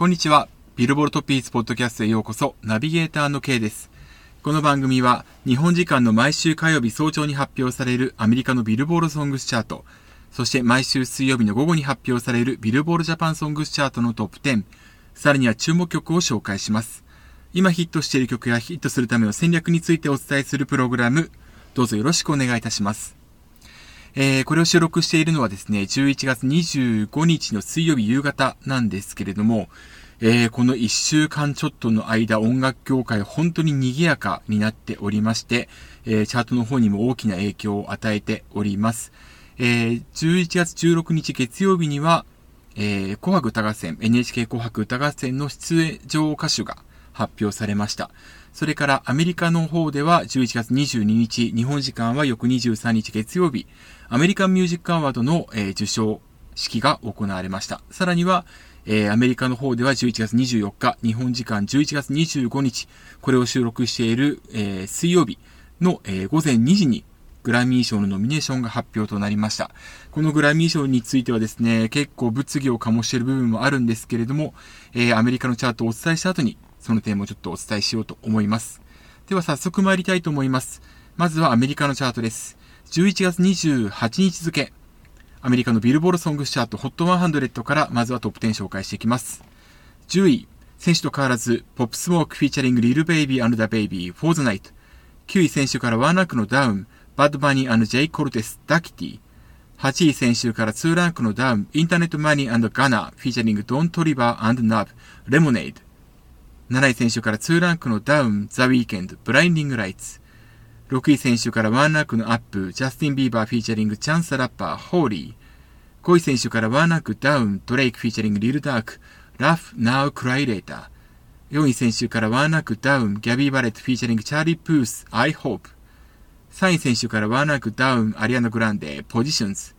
こんにちは。ビルボルトピースポッドキャストへようこそ、ナビゲーターの K です。この番組は、日本時間の毎週火曜日早朝に発表されるアメリカのビルボールソングスチャート、そして毎週水曜日の午後に発表されるビルボールジャパンソングスチャートのトップ10、さらには注目曲を紹介します。今ヒットしている曲やヒットするための戦略についてお伝えするプログラム、どうぞよろしくお願いいたします。えー、これを収録しているのはですね、11月25日の水曜日夕方なんですけれども、えー、この1週間ちょっとの間、音楽業界本当に賑やかになっておりまして、えー、チャートの方にも大きな影響を与えております。えー、11月16日月曜日には、えー、紅白歌合戦、NHK 紅白歌合戦の出演場歌手が発表されました。それからアメリカの方では11月22日、日本時間は翌23日月曜日、アメリカンミュージックアワードの、えー、受賞式が行われました。さらには、えー、アメリカの方では11月24日、日本時間11月25日、これを収録している、えー、水曜日の、えー、午前2時にグラミー賞のノミネーションが発表となりました。このグラミー賞についてはですね、結構物議を醸している部分もあるんですけれども、えー、アメリカのチャートをお伝えした後に、その点もちょっとお伝えしようと思います。では早速参りたいと思います。まずはアメリカのチャートです。11月28日付、アメリカのビルボードソングチャート HOT100 からまずはトップ10紹介していきます。10位、先週と変わらず、ポップスモークフィーチャリングリルベイビー and DaBaby For The Night。9位先週からワンランクのダウン、バッドバニージェイ・コルテス、 Dákiti。8位先週から2ランクのダウン、インターネットマネーガンナ、フィーチャリングドン・トリヴァーナヴ、Lemonade。7位先週から2ランクのダウン、ザ・ウィーケンド、 Blinding Lights。6位先週から1ランクのアップ、ジャスティン・ビーバーフィーチャリング、チャンス・ラッパー、 Holy。5位先週から1ランクダウン、ドレイクフィーチャリング、リル・ダーク、 Laugh Now Cry Later。4位先週から1ランクダウン、ギャビー・バレットフィーチャリング、チャーリー・プース、I Hope。3位先週から1ランクダウン、アリアナ・グランデ、 Positions。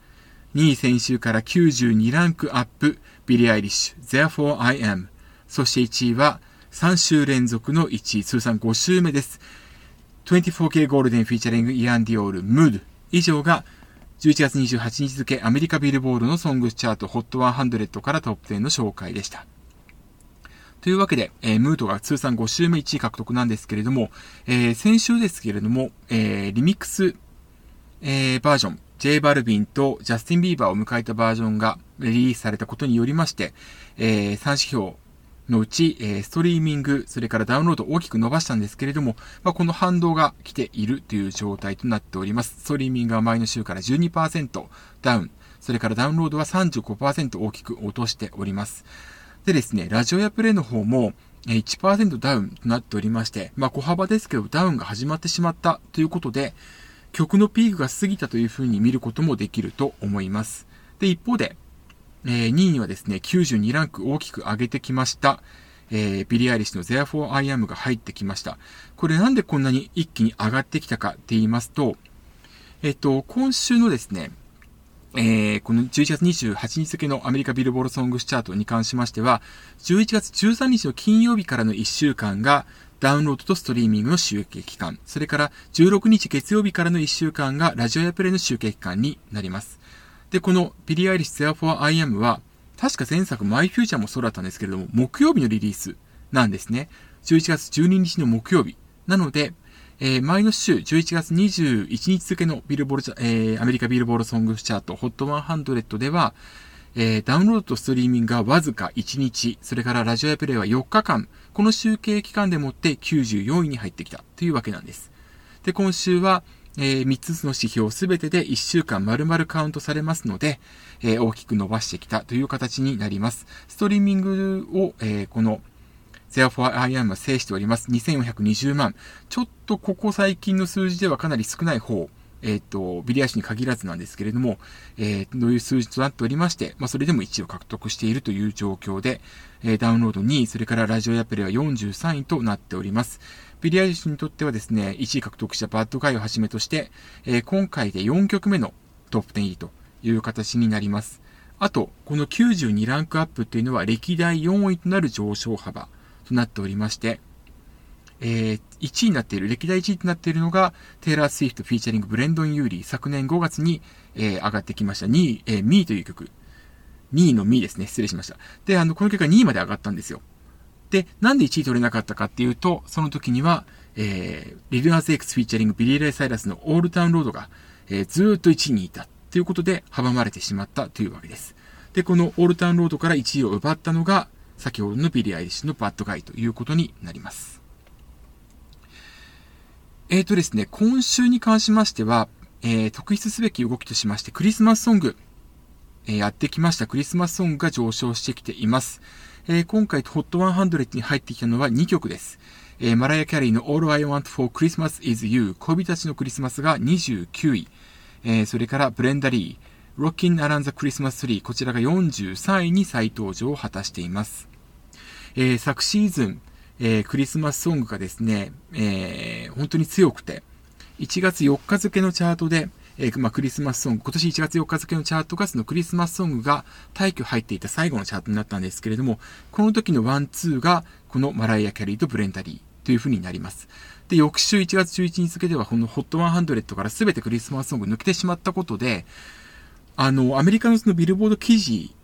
2位先週から92ランクアップ、ビリー・アイリッシュ、Therefore I Am。そして1位は、3週連続の1位、通算5週目です。24K ゴールデンフィーチャリングイアン・ディオール、ムード。以上が、11月28日付アメリカビルボードのソングチャート HOT100 からトップ10の紹介でした。というわけで、えー、ムードが通算5週目1位獲得なんですけれども、えー、先週ですけれども、えー、リミックス、えー、バージョン、J バルビンとジャスティン・ビーバーを迎えたバージョンがリリースされたことによりまして、えー、3指標、のうち、えストリーミング、それからダウンロード大きく伸ばしたんですけれども、まあ、この反動が来ているという状態となっております。ストリーミングは前の週から12%ダウン、それからダウンロードは35%大きく落としております。でですね、ラジオやプレイの方も、1%ダウンとなっておりまして、まあ小幅ですけどダウンが始まってしまったということで、曲のピークが過ぎたというふうに見ることもできると思います。で、一方で、えー、2位にはですね、92ランク大きく上げてきました。えー、ビリ・アイリッシュの Therefore I Am が入ってきました。これなんでこんなに一気に上がってきたかって言いますと、えっと、今週のですね、えー、この11月28日付のアメリカビルボールソングスチャートに関しましては、11月13日の金曜日からの1週間がダウンロードとストリーミングの集計期間、それから16日月曜日からの1週間がラジオやプレイの集計期間になります。で、このビリー・アイリッシュ Therefore I Am は、確か前作 My Future もそうだったんですけれども、木曜日のリリースなんですね。11月12日の木曜日。なので、えー、前の週、11月21日付のビルボード、えー、アメリカビルボードソングチャート HOT100 では、えー、ダウンロードとストリーミングがわずか1日、それからラジオエアプレイは4日間、この集計期間でもって94位に入ってきたというわけなんです。で、今週は、えー、3つの指標すべてで1週間丸々カウントされますので、えー、大きく伸ばしてきたという形になります。ストリーミングを、えー、この Therefore I am は制しております。2420万。ちょっとここ最近の数字ではかなり少ない方。えっ、ー、と、ビリヤシに限らずなんですけれども、えー、どういう数字となっておりまして、まあ、それでも1を獲得しているという状況で、え、ダウンロード2位、それからラジオやプレイは43位となっております。ビリヤーシにとってはですね、1位獲得した Bad Guy をはじめとして、え、今回で4曲目のトップ10入りという形になります。あと、この92ランクアップっていうのは歴代4位となる上昇幅となっておりまして、えー、1位になっている、歴代1位となっているのが、テイラー・スウィフトフィーチャリングブレンドン・ユーリー、昨年5月に、えー、上がってきました2位、えー、 ME! という曲2位の ME! ですね。失礼しました。で、あの、この曲が2位まで上がったんですよ。で、なんで1位取れなかったかっていうと、その時には、えー、リル・ナズ・X フィーチャリングビリー・レイ・サイラスの Old Town Road が、えー、ずっと1位にいたということで阻まれてしまったというわけです。で、この Old Town Road から1位を奪ったのが、先ほどのビリー・アイリッシュの Bad Guy ということになります。えーとですね、今週に関しましては、えー、特筆すべき動きとしまして、クリスマスソング、え、やってきましたクリスマスソングが上昇してきています。え、今回 HOT100 に入ってきたのは2曲です。え、マライア・キャリーの All I Want for Christmas is You 恋人たちのクリスマスが29位。え、それからブレンダリー Rockin' Around the Christmas Tree こちらが43位に再登場を果たしています。えー、昨シーズン、えー、クリスマスソングがですね、えー、本当に強くて、1月4日付のチャートで、えー、まあ、クリスマスソング、今年1月4日付のチャートがそのクリスマスソングが大挙入っていた最後のチャートになったんですけれども、この時のワン、ツーが、このマライア・キャリーとブレンダ・リーという風になります。で、翌週1月11日付では、この HOT100 から全てクリスマスソング抜けてしまったことで、あの、アメリカのそのビルボード記事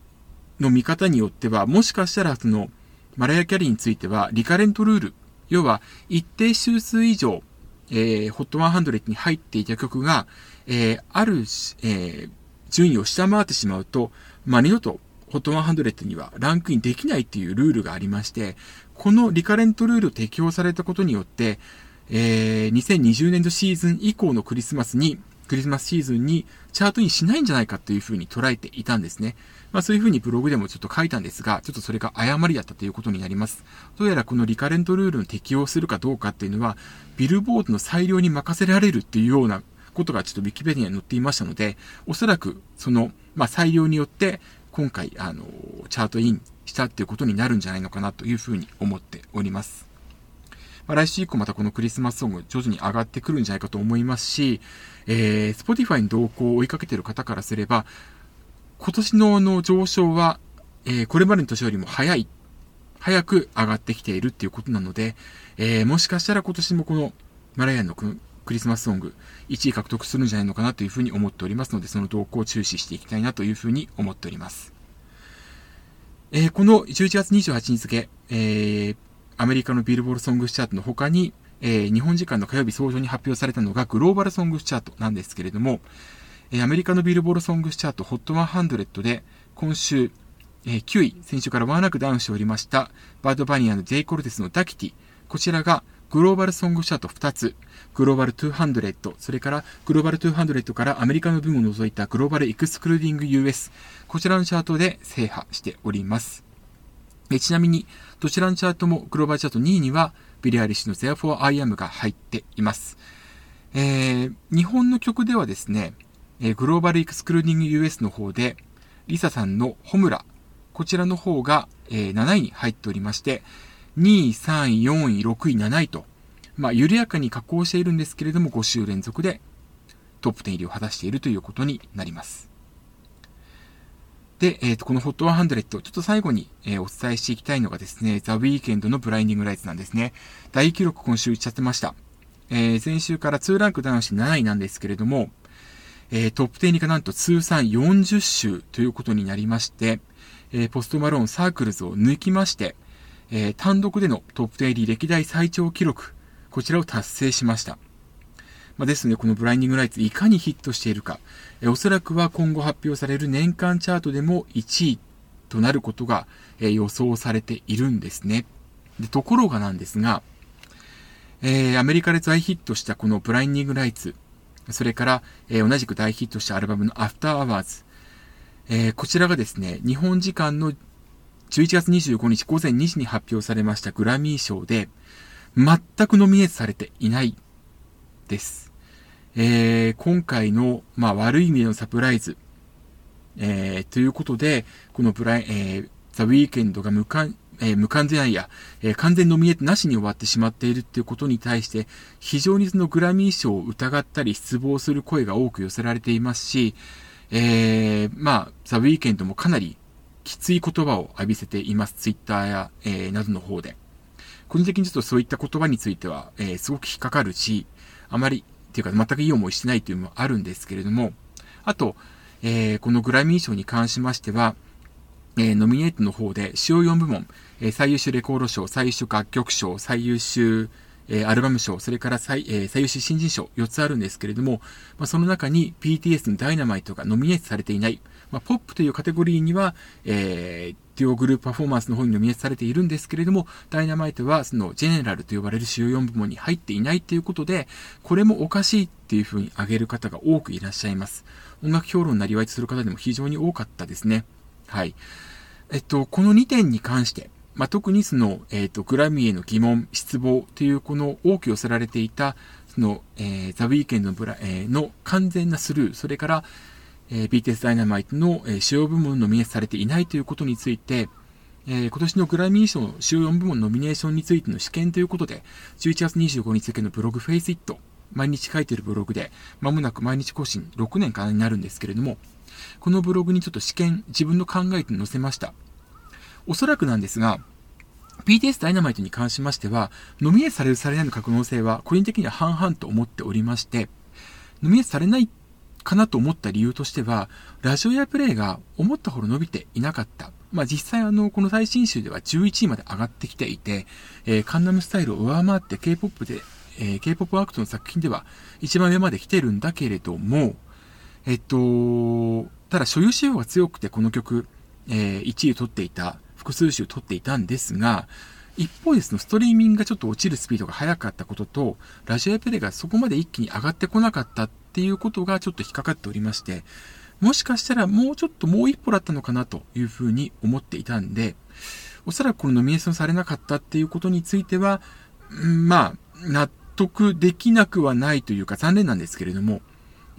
の見方によっては、もしかしたらその、マライア・キャリーについては、リカレントルール、要は、一定周数以上、えー、HOT100 に入っていた曲が、えー、ある、えー、順位を下回ってしまうと、まあ、二度と HOT100 にはランクインできないっていうルールがありまして、このリカレントルールを適用されたことによって、えー、2020年度シーズン以降のクリスマスに、クリスマスシーズンにチャートインしないんじゃないかというふうに捉えていたんですね。まあそういうふうにブログでもちょっと書いたんですが、ちょっとそれが誤りだったということになります。どうやらこのリカレントルールの適用するかどうかっていうのは、ビルボードの裁量に任せられるっていうようなことがちょっとウィキペディアに載っていましたので、おそらくその、まあ裁量によって今回、あの、チャートインしたっていうことになるんじゃないのかなというふうに思っております。まあ、来週以降またこのクリスマスソング徐々に上がってくるんじゃないかと思いますし、えー、Spotify の動向を追いかけている方からすれば、今年のの上昇は、えー、これまでの年よりも早い、早く上がってきているっていうことなので、えー、もしかしたら今年もこのマライアンのクリスマスソング1位獲得するんじゃないのかなというふうに思っておりますので、その動向を注視していきたいなというふうに思っております。えー、この11月28日付、えー、アメリカのビルボールソングスチャートの他に、えー、日本時間の火曜日早朝に発表されたのがグローバルソングスチャートなんですけれども、え、アメリカのビルボードソングスチャート HOT100 で今週、え、9位、先週からワンランクダウンしておりましたバードバニアの J コルテスのダキティ、こちらがグローバルソングチャート2つ、グローバル200、それからグローバル200からアメリカの分を除いたグローバルエクスクルーディング US、こちらのチャートで制覇しております。ちなみに、どちらのチャートもグローバルチャート2位には、ビリー・アイリッシュの Therefore I Am が入っています。えー、日本の曲ではですね、グローバルエクスクルーディング US の方で、リサさんのホムラ、こちらの方が、えー、7位に入っておりまして、2位、3位、4位、6位、7位と、まあ、緩やかに下降しているんですけれども、5週連続でトップ10入りを果たしているということになります。で、えっ、ー、と、この HOT100、ちょっと最後に、えー、お伝えしていきたいのがですね、ザ・ウィーケンドのブラインディングライツなんですね。大記録今週打ち立てました。えー、先週から2ランクダウンして7位なんですけれども、えー、トップ10入りがなんと通算40週ということになりまして、えー、ポストマローンサークルズを抜きまして、えー、単独でのトップ10入り歴代最長記録、こちらを達成しました。まあ、ですので、このブラインディングライツいかにヒットしているか、えおそらくは今後発表される年間チャートでも1位となることが、え予想されているんですね。で、ところがなんですが、えー、アメリカで大ヒットしたこの Blinding Lights、それから、えー、同じく大ヒットしたアルバムの After Hours、えー、こちらがですね、日本時間の11月25日午前2時に発表されましたグラミー賞で、全くノミネートされていないです。えー、今回の、まあ、悪い意味でのサプライズ、えー、ということで、このブライ、えー、ザ・ウィーケンドが無完、えー、無完全や、えー、完全ノミネートなしに終わってしまっているっていうことに対して、非常にそのグラミー賞を疑ったり失望する声が多く寄せられていますし、えー、まあ、ザ・ウィーケンドもかなりきつい言葉を浴びせています。ツイッターや、えー、などの方で。個人的にちょっとそういった言葉については、えー、すごく引っかかるし、あまりっていうか全くいい思いしてないというのもあるんですけれども、あと、えー、このグラミー賞に関しましては、えー、ノミネートの方で主要4部門、えー、最優秀レコード賞、最優秀楽曲賞、最優秀、えー、アルバム賞、それから最,、えー、最優秀新人賞4つあるんですけれども、まあ、その中に PTS のダイナマイトがノミネートされていない、まあ、ポップというカテゴリーには、えー、デュオグループパフォーマンスの方にノミネートされているんですけれども、ダイナマイトはそのジェネラルと呼ばれる主要4部門に入っていないということで、これもおかしいっていう風に挙げる方が多くいらっしゃいます。音楽評論なりわいとする方でも非常に多かったですね。はい。えっと、この2点に関して、まあ、特にその、えっ、ー、と、グラミーへの疑問、失望というこの多く寄せられていた、その、えー、ザ・ウィーケンドのブラ、えー、の完全なスルー、それから、えー、BTS ダイナマイトの、えー、主要部門ノミネートされていないということについて、えー、今年のグラミー賞の主要4部門ノミネーションについての試験ということで、11月25日付のブログフェイスイット、毎日書いてるブログで、まもなく毎日更新6年からになるんですけれども、このブログにちょっと試験、自分の考えて載せました。おそらくなんですが、BTS ダイナマイトに関しましては、ノミネートされるされないの可能性は個人的には半々と思っておりまして、ノミネートされないかなと思った理由としては、ラジオやプレイが思ったほど伸びていなかった。まあ実際あの、この最新集では11位まで上がってきていて、えー、カンナムスタイルを上回って K-POP で、えー、K-POP アクトの作品では一番上まで来てるんだけれども、えっと、ただ所有仕様が強くてこの曲、えー、1位を取っていた複数週取っていたんですが、一方ですね、ストリーミングがちょっと落ちるスピードが速かったことと、ラジオエアプレイがそこまで一気に上がってこなかったっていうことがちょっと引っかかっておりまして、もしかしたらもうちょっともう一歩だったのかなというふうに思っていたんで、おそらくこのノミネーションされなかったっていうことについては、まあ、納得できなくはないというか残念なんですけれども、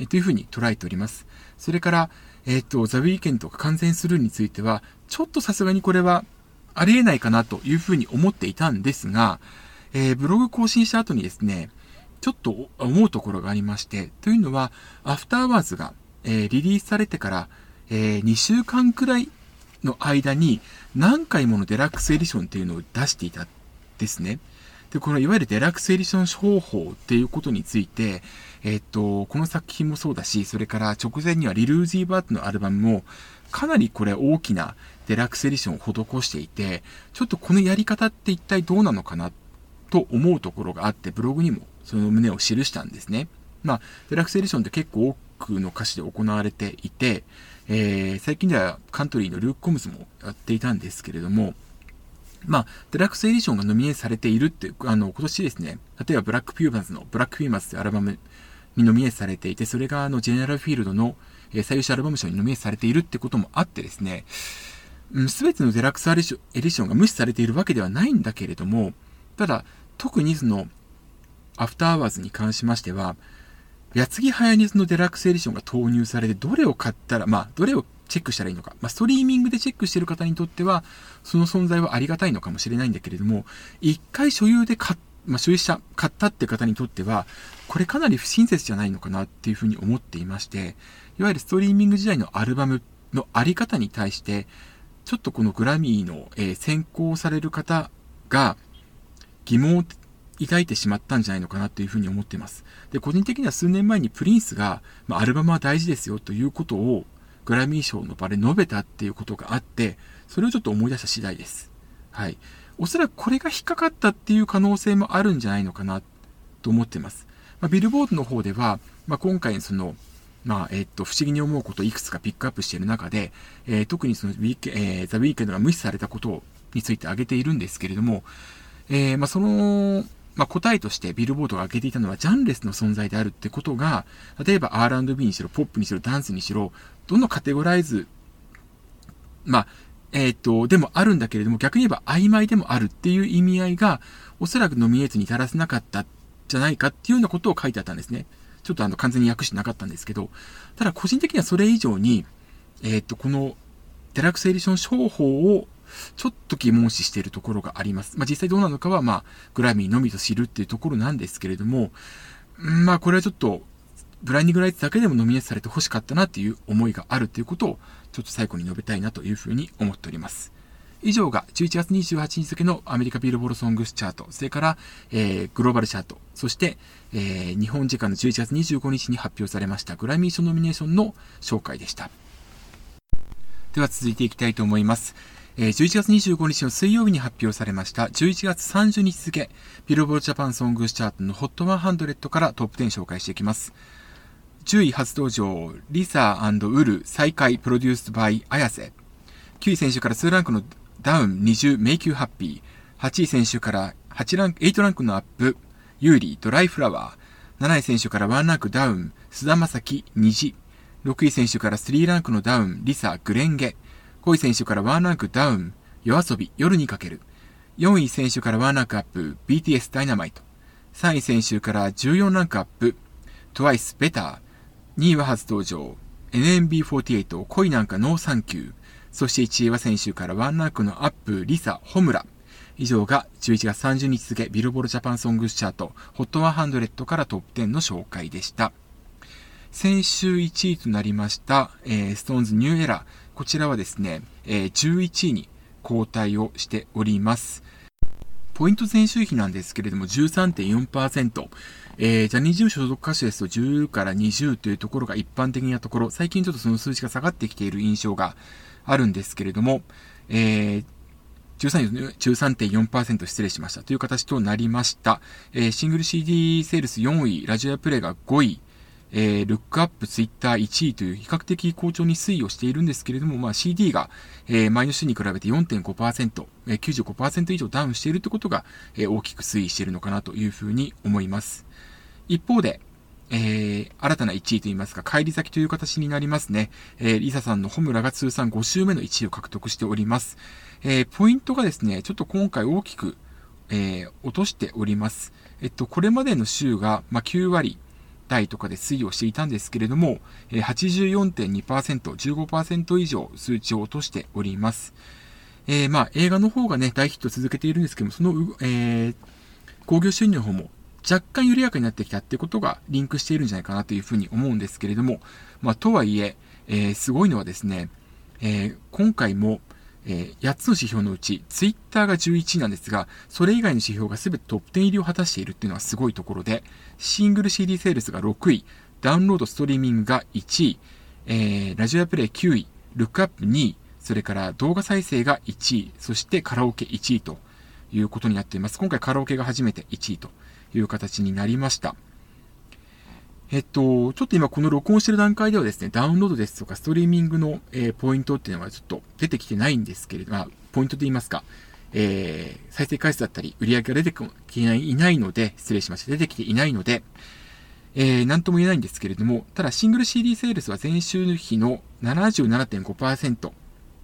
えというふうに捉えております。それから、えっ、ー、と、ザ・ウィーケンドが完全スルーについては、ちょっとさすがにこれはありえないかなというふうに思っていたんですが、えー、ブログ更新した後にですね、ちょっと思うところがありまして、というのは、アフターワーズが、えー、リリースされてから、えー、2週間くらいの間に何回ものデラックスエディションっていうのを出していたですね。で、このいわゆるデラックスエディション商法っていうことについて、えっと、この作品もそうだし、それから直前にはリル・ウージー・ヴァートのアルバムも、かなりこれ大きなデラックスエディションを施していて、ちょっとこのやり方って一体どうなのかなと思うところがあって、ブログにもその旨を記したんですね。まあ、デラックスエディションって結構多くの歌手で行われていて、えー、最近ではカントリーのルーク・コムズもやっていたんですけれども、まあ、デラックスエディションがノミネートされているって、あの、今年ですね、例えばブラックピューマンズのブラックフィーマンズというアルバムにノミネートされていて、それがあの、ジェネラルフィールドの、えー、最優秀アルバム賞にノミネートされているってこともあってですね、す、べ、てのデラックスエディションが無視されているわけではないんだけれども、ただ、特にその、アフターアワーズに関しましては、矢継ぎ早にそのデラックスエディションが投入されて、どれを買ったら、まあ、どれをチェックしたらいいのか。まあ、ストリーミングでチェックしてる方にとっては、その存在はありがたいのかもしれないんだけれども、一回所有で買っまあ、所有者、買ったって方にとっては、これかなり不親切じゃないのかなっていうふうに思っていまして、いわゆるストリーミング時代のアルバムのあり方に対して、ちょっとこのグラミーの、えー、先行される方が疑問抱いてしまったんじゃないのかなというふうに思っています。で、個人的には数年前にプリンスが、ま、アルバムは大事ですよということをグラミー賞の場で述べたっていうことがあって、それをちょっと思い出した次第です。はい。おそらくこれが引っかかったっていう可能性もあるんじゃないのかなと思ってます。まあ、ビルボードの方では、まあ、今回その、まあ、えっと、不思議に思うことをいくつかピックアップしている中で、えー、特にそのウィーク、えー、ザ・ウィークエンドが無視されたことについて挙げているんですけれども、えー、まあ、その、まあ、答えとしてビルボードが挙げていたのはジャンレスの存在であるってことが、例えば R&B にしろ、ポップにしろ、ダンスにしろ、どのカテゴライズ、まあ、えっ、ー、と、でもあるんだけれども、逆に言えば曖昧でもあるっていう意味合いが、おそらくノミネートに至らせなかったじゃないかっていうようなことを書いてあったんですね。ちょっとあの、完全に訳してなかったんですけど、ただ個人的にはそれ以上に、えっ、ー、と、この、デラックスエディション商法をちょっと疑問視しているところがあります。まあ、実際どうなのかは、まあ、グラミーのみと知るっていうところなんですけれども、まあ、これはちょっと、ブラインディングライツだけでもノミネートされて欲しかったなっていう思いがあるということを、ちょっと最後に述べたいなというふうに思っております。以上が11月28日付のアメリカビルボールソングスチャート、それから、えー、グローバルチャート、そして、えー、日本時間の11月25日に発表されましたグラミー賞ノミネーションの紹介でした。では続いていきたいと思います。えー、11月25日の水曜日に発表されました11月30日付ビルボールジャパンソングスチャートの HOT100 からトップ10紹介していきます。10位初登場、リサウル再開プロデュースバイ綾瀬。9位選手から2ランクのダウン20迷宮ハッピー。8位先週から8ランク、8ランクのアップ、優里ドライフラワー。7位先週から1ランクダウン、菅田将暉虹。6位先週から3ランクのダウン、 LiSA 紅蓮華。5位先週から1ランクダウン、 YOASOBI 夜に駆ける。4位先週から1ランクアップ、BTS Dynamite。3位先週から14ランクアップ、TWICE BETTER。2位は初登場、NMB48 恋なんか No thank you。そして1位は先週からワンランクのアップ、 LiSA、炎。以上が11月30日付ビルボールジャパンソングスチャート HOT100 からトップ10の紹介でした。先週1位となりました、えー、 SixTONES NEW ERA。こちらはですね、え、11位に後退をしております。ポイント前週比なんですけれども13.4%。えー、ジャニーズ事務所所属歌手ですと10から20というところが一般的なところ、最近ちょっとその数字が下がってきている印象があるんですけれども、えー、13.4%失礼しましたという形となりました。えー、シングル CD セールス4位、ラジオやプレイが5位、えー、ルックアップツイッター1位という比較的好調に推移をしているんですけれども、まあ、CD が、えー、前の週に比べて4.5%、えー、95%以上ダウンしているということが、えー、大きく推移しているのかなというふうに思います。一方で、えー、新たな1位といいますか、帰り咲きという形になりますね。えー、リサさんのホムラが通算5週目の1位を獲得しております。えー、ポイントがですね、ちょっと今回大きく、えー、落としております。えっと、これまでの週が、まあ、9割台とかで推移をしていたんですけれども、84.2%、15%以上数値を落としております。えー、まあ、映画の方がね、大ヒット続けているんですけども、その、えー、工業収入の方も若干緩やかになってきたっていうことがリンクしているんじゃないかなというふうに思うんですけれども、まあ、とはいええー、すごいのはですね、え、今回も、え、8つの指標のうち、ツイッターが11位なんですが、それ以外の指標が全てトップ10入りを果たしているっていうのはすごいところで、シングル CD セールスが6位、ダウンロードストリーミングが1位、えー、ラジオプレイ9位、ルックアップ2位、それから動画再生が1位、そしてカラオケ1位ということになっています。今回カラオケが初めて1位という形になりました。えっと、ちょっと今この録音してる段階ではですね、ダウンロードですとかストリーミングの、えー、ポイントっていうのはちょっと出てきてないんですけれども、ポイントと言いますか、えー、再生回数だったり売り上げが出てきていないので、失礼しました。出てきていないので、えー、なんとも言えないんですけれども、ただシングル CD セールスは前週の比の77.5%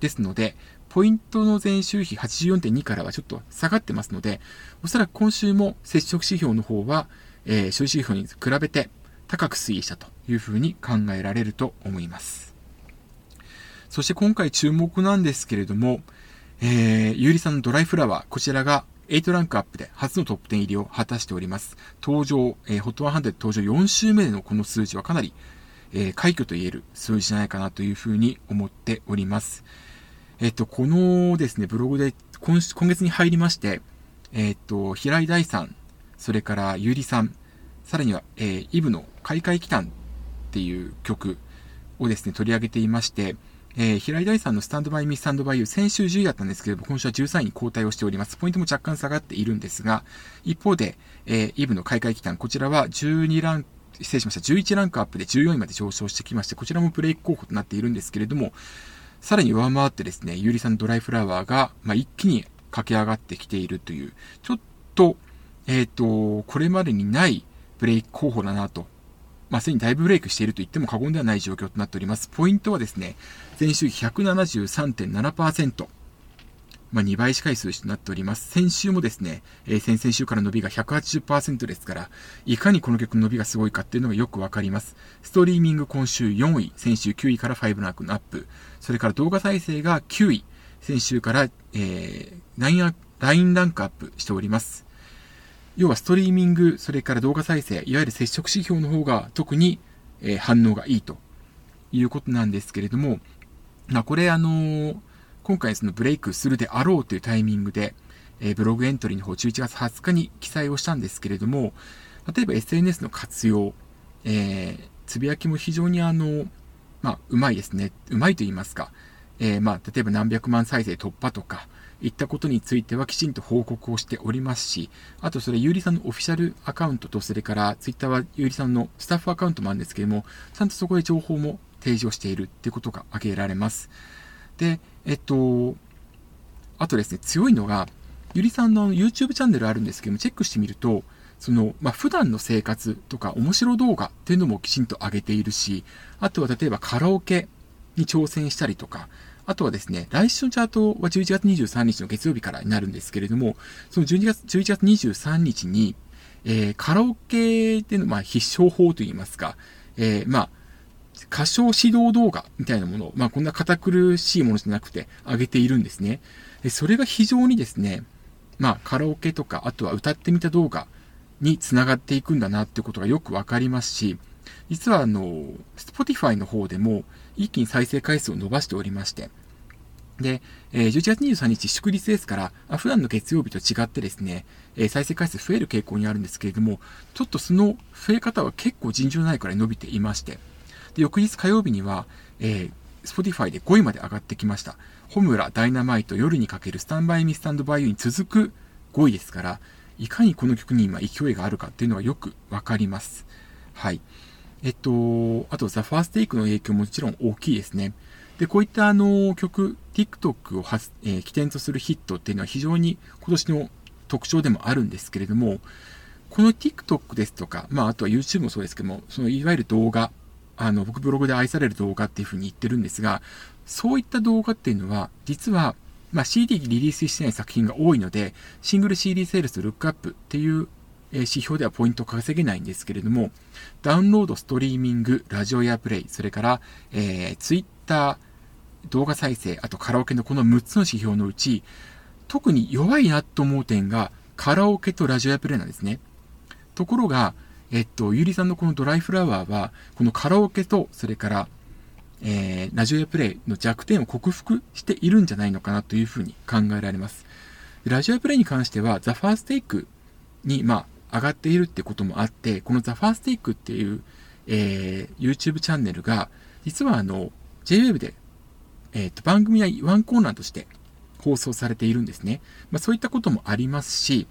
ですので、ポイントの前週比84.2からはちょっと下がってますので、おそらく今週も接触指標の方は、えー、消費指標に比べて高く推移したというふうに考えられると思います。そして今回注目なんですけれども、えー、ゆうりさんのドライフラワー、こちらが8ランクアップで初のトップ10入りを果たしております。登場、えー、HOT100 登場4週目でのこの数字はかなり、えー、快挙と言える数字じゃないかなというふうに思っております。えっと、このですね、ブログで今今月に入りまして、えっと、平井大さん、それからゆうりさん、さらには、えー、イブの開会期間っていう曲をですね、取り上げていまして、えー、平井大さんのスタンドバイミスタンドバイユー、先週10位だったんですけれども、今週は13位に交代をしております。ポイントも若干下がっているんですが、一方で、えー、イブの開会期間、こちらは12ランク、失礼しました。11ランクアップで14位まで上昇してきまして、こちらもブレイク候補となっているんですけれども、さらに上回ってですね、ゆうりさんのドライフラワーが、まあ、一気に駆け上がってきているという、ちょっと、えっ、ー、と、これまでにないブレイク候補だなと。まあ、すでにだいぶブレイクしていると言っても過言ではない状況となっております。ポイントはですね、前週173.7%。まあ、2倍近い数字となっております。先週もですね、えー、先々週から伸びが180%ですから、いかにこの曲の伸びがすごいかっていうのがよくわかります。ストリーミング今週4位、先週9位から5ランクのアップ。それから動画再生が9位、先週から、えー、9ラインランクアップしております。要はストリーミング、それから動画再生、いわゆる接触指標の方が特に、え、反応がいいということなんですけれども、まあ、これあの今回そのブレイクするであろうというタイミングで、え、ブログエントリーの方11月20日に記載をしたんですけれども、例えば SNS の活用、えー、つぶやきも非常にあの、まあ、うまいですね。うまいと言いますか、えー、まあ、例えば何百万再生突破とか、いったことについてはきちんと報告をしておりますし、あとそれ、ゆうりさんのオフィシャルアカウントと、それからツイッターはゆうりさんのスタッフアカウントもあるんですけども、ちゃんとそこで情報も提示をしているっていうことが挙げられます。で、えっと、あとですね、強いのが、ゆりさんの YouTube チャンネルあるんですけども、チェックしてみると、その、まあ、普段の生活とか面白動画っていうのもきちんと上げているし、あとは例えばカラオケに挑戦したりとか、あとはですね、来週のチャートは11月23日の月曜日からになるんですけれども、その12月、11月23日に、えー、カラオケでの、まあ、必勝法といいますか、えー、まあ、歌唱指導動画みたいなものを、まあ、こんな堅苦しいものじゃなくて上げているんですね。それが非常にですね、まあ、カラオケとか、あとは歌ってみた動画につながっていくんだなっていうことがよくわかりますし、実はあの、Spotify の方でも一気に再生回数を伸ばしておりまして、で、えー、11月23日祝日ですから、普段の月曜日と違ってですね、え、再生回数増える傾向にあるんですけれども、ちょっとその増え方は結構尋常ないくらい伸びていまして、で、翌日火曜日には、えー、Spotify で5位まで上がってきました。ホムラ、ダイナマイト、夜にかけるスタンバイミスタンドバイユに続く5位ですから、いかにこの曲に今勢いがあるかっていうのはよくわかります。はい。えっと、あと、ザ・ファーステイクの影響ももちろん大きいですね。で、こういったあの曲、TikTok をはえー、起点とするヒットっていうのは非常に今年の特徴でもあるんですけれども、この TikTok ですとか、まあ、あとは YouTube もそうですけども、そのいわゆる動画、あの、僕ブログで愛される動画っていうふうに言ってるんですが、そういった動画っていうのは、実は、まあ、CD リリースしてない作品が多いので、シングル CD セールスルックアップっていう指標ではポイントを稼げないんですけれども、ダウンロード、ストリーミング、ラジオやプレイ、それから、えー、ツイッター、動画再生、あとカラオケのこの6つの指標のうち、特に弱いなと思う点が、カラオケとラジオやプレイなんですね。ところが、えっと、ゆりさんのこのドライフラワーは、このカラオケと、それから、えー、ラジオやプレイの弱点を克服しているんじゃないのかなというふうに考えられます。ラジオやプレイに関しては、ザ・ファーステイクに、まあ、上がっているってこともあって、このザ・ファーステイクっていう、えー、YouTube チャンネルが、実はあの、JWEB で、えっ、ー、と、番組はワンコーナーとして放送されているんですね。まあ、そういったこともありますし、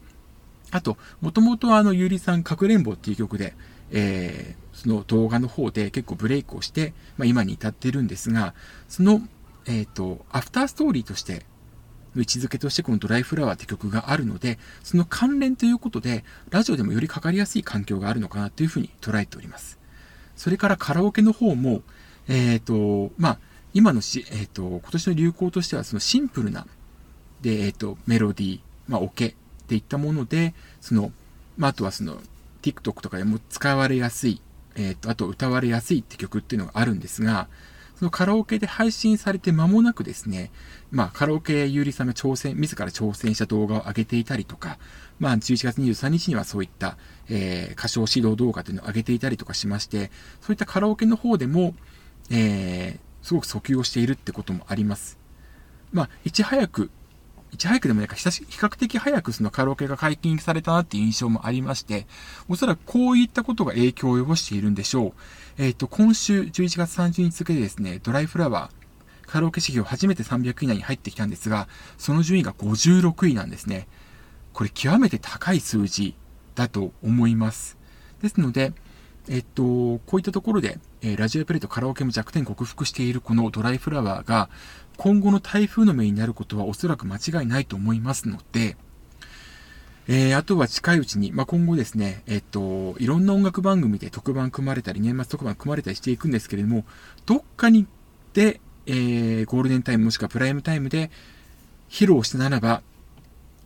あと、もともとあの、ゆうりさん、かくれんぼっていう曲で、えー、その動画の方で結構ブレイクをして、まあ、今に至っているんですが、その、えっ、ー、と、アフターストーリーとしての位置づけとしてこのドライフラワーって曲があるので、その関連ということで、ラジオでもよりかかりやすい環境があるのかなというふうに捉えております。それからカラオケの方も、えっ、ー、と、まあ、今のし、えっ、ー、と、今年の流行としてはそのシンプルな、で、えっ、ー、と、メロディー、まあ、オケっていったもので、その、まあ、あとはその、TikTok とかでも使われやすい、えっ、と、あと歌われやすいって曲っていうのがあるんですが、そのカラオケで配信されて間もなくですね、まあ、カラオケゆうりさんが挑戦、自ら挑戦した動画を上げていたりとか、まあ、11月23日にはそういった、えー、歌唱指導動画というのを上げていたりとかしまして、そういったカラオケの方でも、えー、すごく訴求をしているってこともあります。まあ、いち早くいち早くでもないか、比較的早くそのカラオケが解禁されたなっていう印象もありまして、おそらくこういったことが影響を及ぼしているんでしょう。えっ、ー、と、今週11月30日付でですね、ドライフラワー、カラオケ指標初めて300位以内に入ってきたんですが、その順位が56位なんですね。これ極めて高い数字だと思います。ですので、えっと、こういったところで、えー、ラジオプレイとカラオケも弱点克服しているこのドライフラワーが、今後の台風の目になることはおそらく間違いないと思いますので、えー、あとは近いうちに、まあ、今後ですね、えっと、いろんな音楽番組で特番組まれたり、年末特番組まれたりしていくんですけれども、どっかにで、えー、ゴールデンタイムもしくはプライムタイムで披露したならば、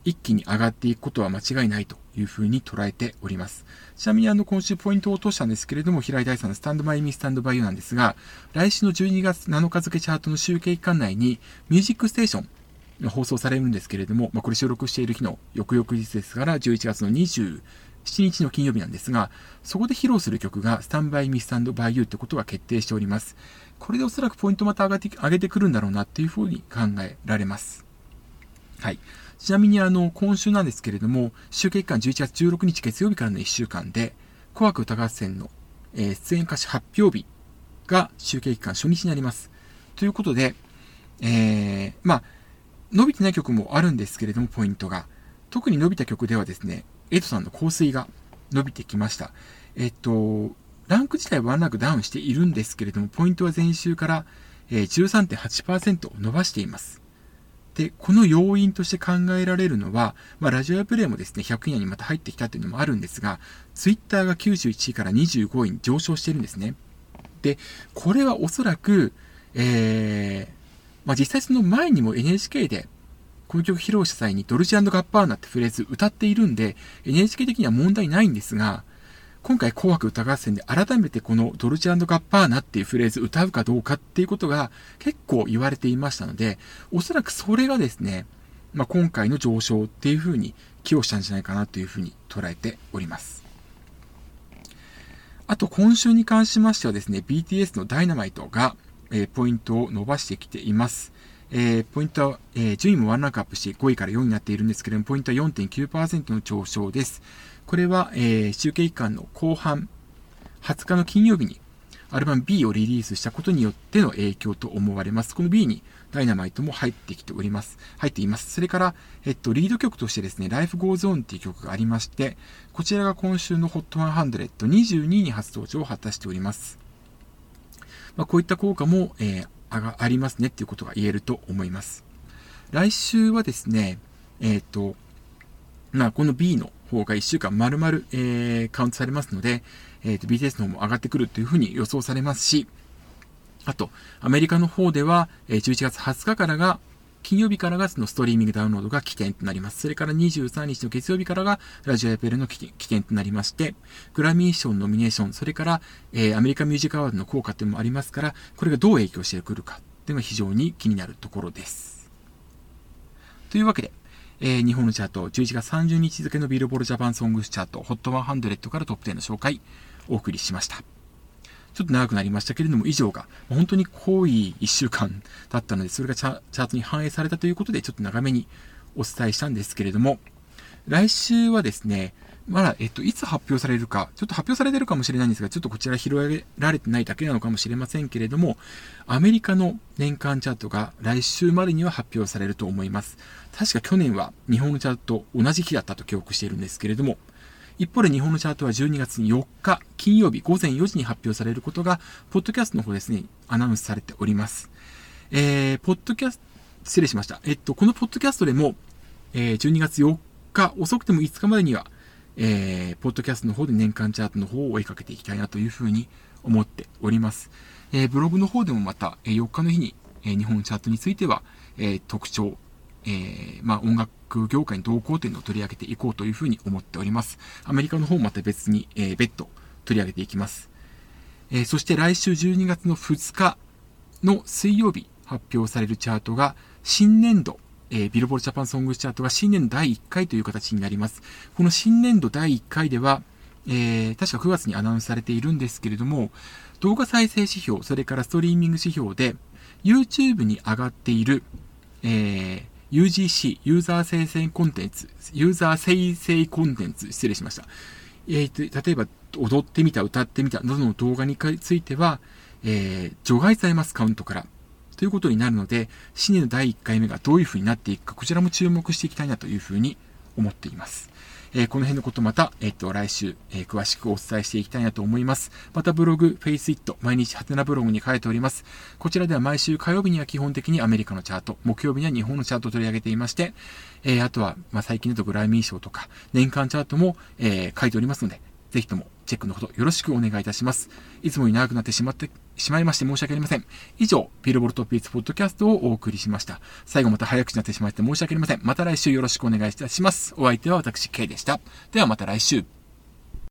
一気に上がっていくことは間違いないというふうに捉えております。ちなみにあの今週ポイントを落としたんですけれども、平井大さんのスタンドバイミスタンドバイユなんですが、来週の12月7日付チャートの集計期間内に、ミュージックステーション放送されるんですけれども、まあ、これ収録している日の翌々日ですから、11月の27日の金曜日なんですが、そこで披露する曲が、スタンバイミスタンドバイユーってことが決定しております。これでおそらくポイントまた上がって上げてくるんだろうなっていうふうに考えられます。はい。ちなみにあの、今週なんですけれども、集計期間11月16日月曜日からの1週間で、紅白歌合戦の、え、出演歌手発表日が集計期間初日になります。ということで、えー、まあ、伸びてない曲もあるんですけれども、ポイントが。特に伸びた曲ではですね、エイトさんの香水が伸びてきました。えっと、ランク自体はワンランクダウンしているんですけれども、ポイントは前週から、えー、13.8%伸ばしています。で、この要因として考えられるのは、まあ、ラジオアプレイもですね、100位にまた入ってきたというのもあるんですが、ツイッターが91位から25位に上昇してるんですね。で、これはおそらく、えー、まあ、実際その前にも NHK で、この曲披露した際にドルチガッパーナってフレーズ歌っているんで、NHK 的には問題ないんですが、今回紅白歌合戦で改めてこのドルチアンドガッパーナっていうフレーズ歌うかどうかっていうことが結構言われていましたので、おそらくそれがですね、まあ、今回の上昇っていうふうに寄与したんじゃないかなというふうに捉えております。あと今週に関しましてはですね、BTS のダイナマイトが、えー、ポイントを伸ばしてきています。えー、ポイントは、えー、順位もワンランクアップし5位から4位になっているんですけれども、ポイントは4.9%の上昇です。これは、えー、集計期間の後半、20日の金曜日にアルバム B をリリースしたことによっての影響と思われます。この B にダイナマイトも入ってきております。入っています。それから、えっと、リード曲としてですね、Life Goes On っていう曲がありまして、こちらが今週の HOT10022 に初登場を果たしております。まあ、こういった効果も、えー、ありますねっていうことが言えると思います。来週はですね、えっ、と、ま、この B の方が1週間丸々、えー、カウントされますので、え、ー、と、BTS の方も上がってくるというふうに予想されますし、あと、アメリカの方では、え、11月20日からが、金曜日からがそのストリーミングダウンロードが起点となります。それから23日の月曜日からがラジオエペルの起点となりまして、グラミー賞のノミネーション、それから、えー、アメリカミュージックアワードの効果というのもありますから、これがどう影響してくるかというのが非常に気になるところです。というわけで、えー、日本のチャート、11月30日付のビルボールジャパンソングスチャート、HOT100 からトップ10の紹介、お送りしました。ちょっと長くなりましたけれども、以上が本当に濃い1週間だったので、それがチャートに反映されたということで、ちょっと長めにお伝えしたんですけれども、来週はですね、まだ、えっと、いつ発表されるか、ちょっと発表されてるかもしれないんですが、ちょっとこちら拾えられてないだけなのかもしれませんけれども、アメリカの年間チャートが来週までには発表されると思います。確か去年は日本のチャート同じ日だったと記憶しているんですけれども、一方で日本のチャートは12月4日金曜日午前4時に発表されることが、ポッドキャストの方ですね、アナウンスされております。えー、ポッドキャスト、失礼しました。えっと、このポッドキャストでも、えー、12月4日、遅くても5日までには、えー、ポッドキャストの方で年間チャートの方を追いかけていきたいなというふうに思っております。えー、ブログの方でもまた、えー、4日の日に、えー、日本チャートについては、えー、特徴、えー、まあ、音楽業界の動向点を取り上げていこうというふうに思っております。アメリカの方もまた別に、えー、別途取り上げていきます。えー、そして来週12月の2日の水曜日発表されるチャートが新年度えー、ビルボールジャパンソングチャートが新年度第1回という形になります。この新年度第1回では、えー、確か9月にアナウンスされているんですけれども、動画再生指標、それからストリーミング指標で、YouTube に上がっている、えー、UGC、ユーザー生成コンテンツ、ユーザー生成コンテンツ、失礼しました。えー、例えば、踊ってみた、歌ってみたなどの動画については、えー、除外されます、カウントから。ということになるので、新年の第1回目がどういう風になっていくか、こちらも注目していきたいなという風に思っています。えー、この辺のことまた、えっ、と、来週、えー、詳しくお伝えしていきたいなと思います。またブログ、フェイスイット、毎日ハテナブログに書いております。こちらでは毎週火曜日には基本的にアメリカのチャート、木曜日には日本のチャートを取り上げていまして、えー、あとは、まあ、最近だとグラミー賞とか、年間チャートも、え書いておりますので、ぜひともチェックのほどよろしくお願いいたします。いつもに長くなってしまってしまいまして申し訳ありません。以上、ビルボルトピースポッドキャストをお送りしました。最後また早口になってしまって申し訳ありません。また来週よろしくお願いいたします。お相手は私、K でした。ではまた来週。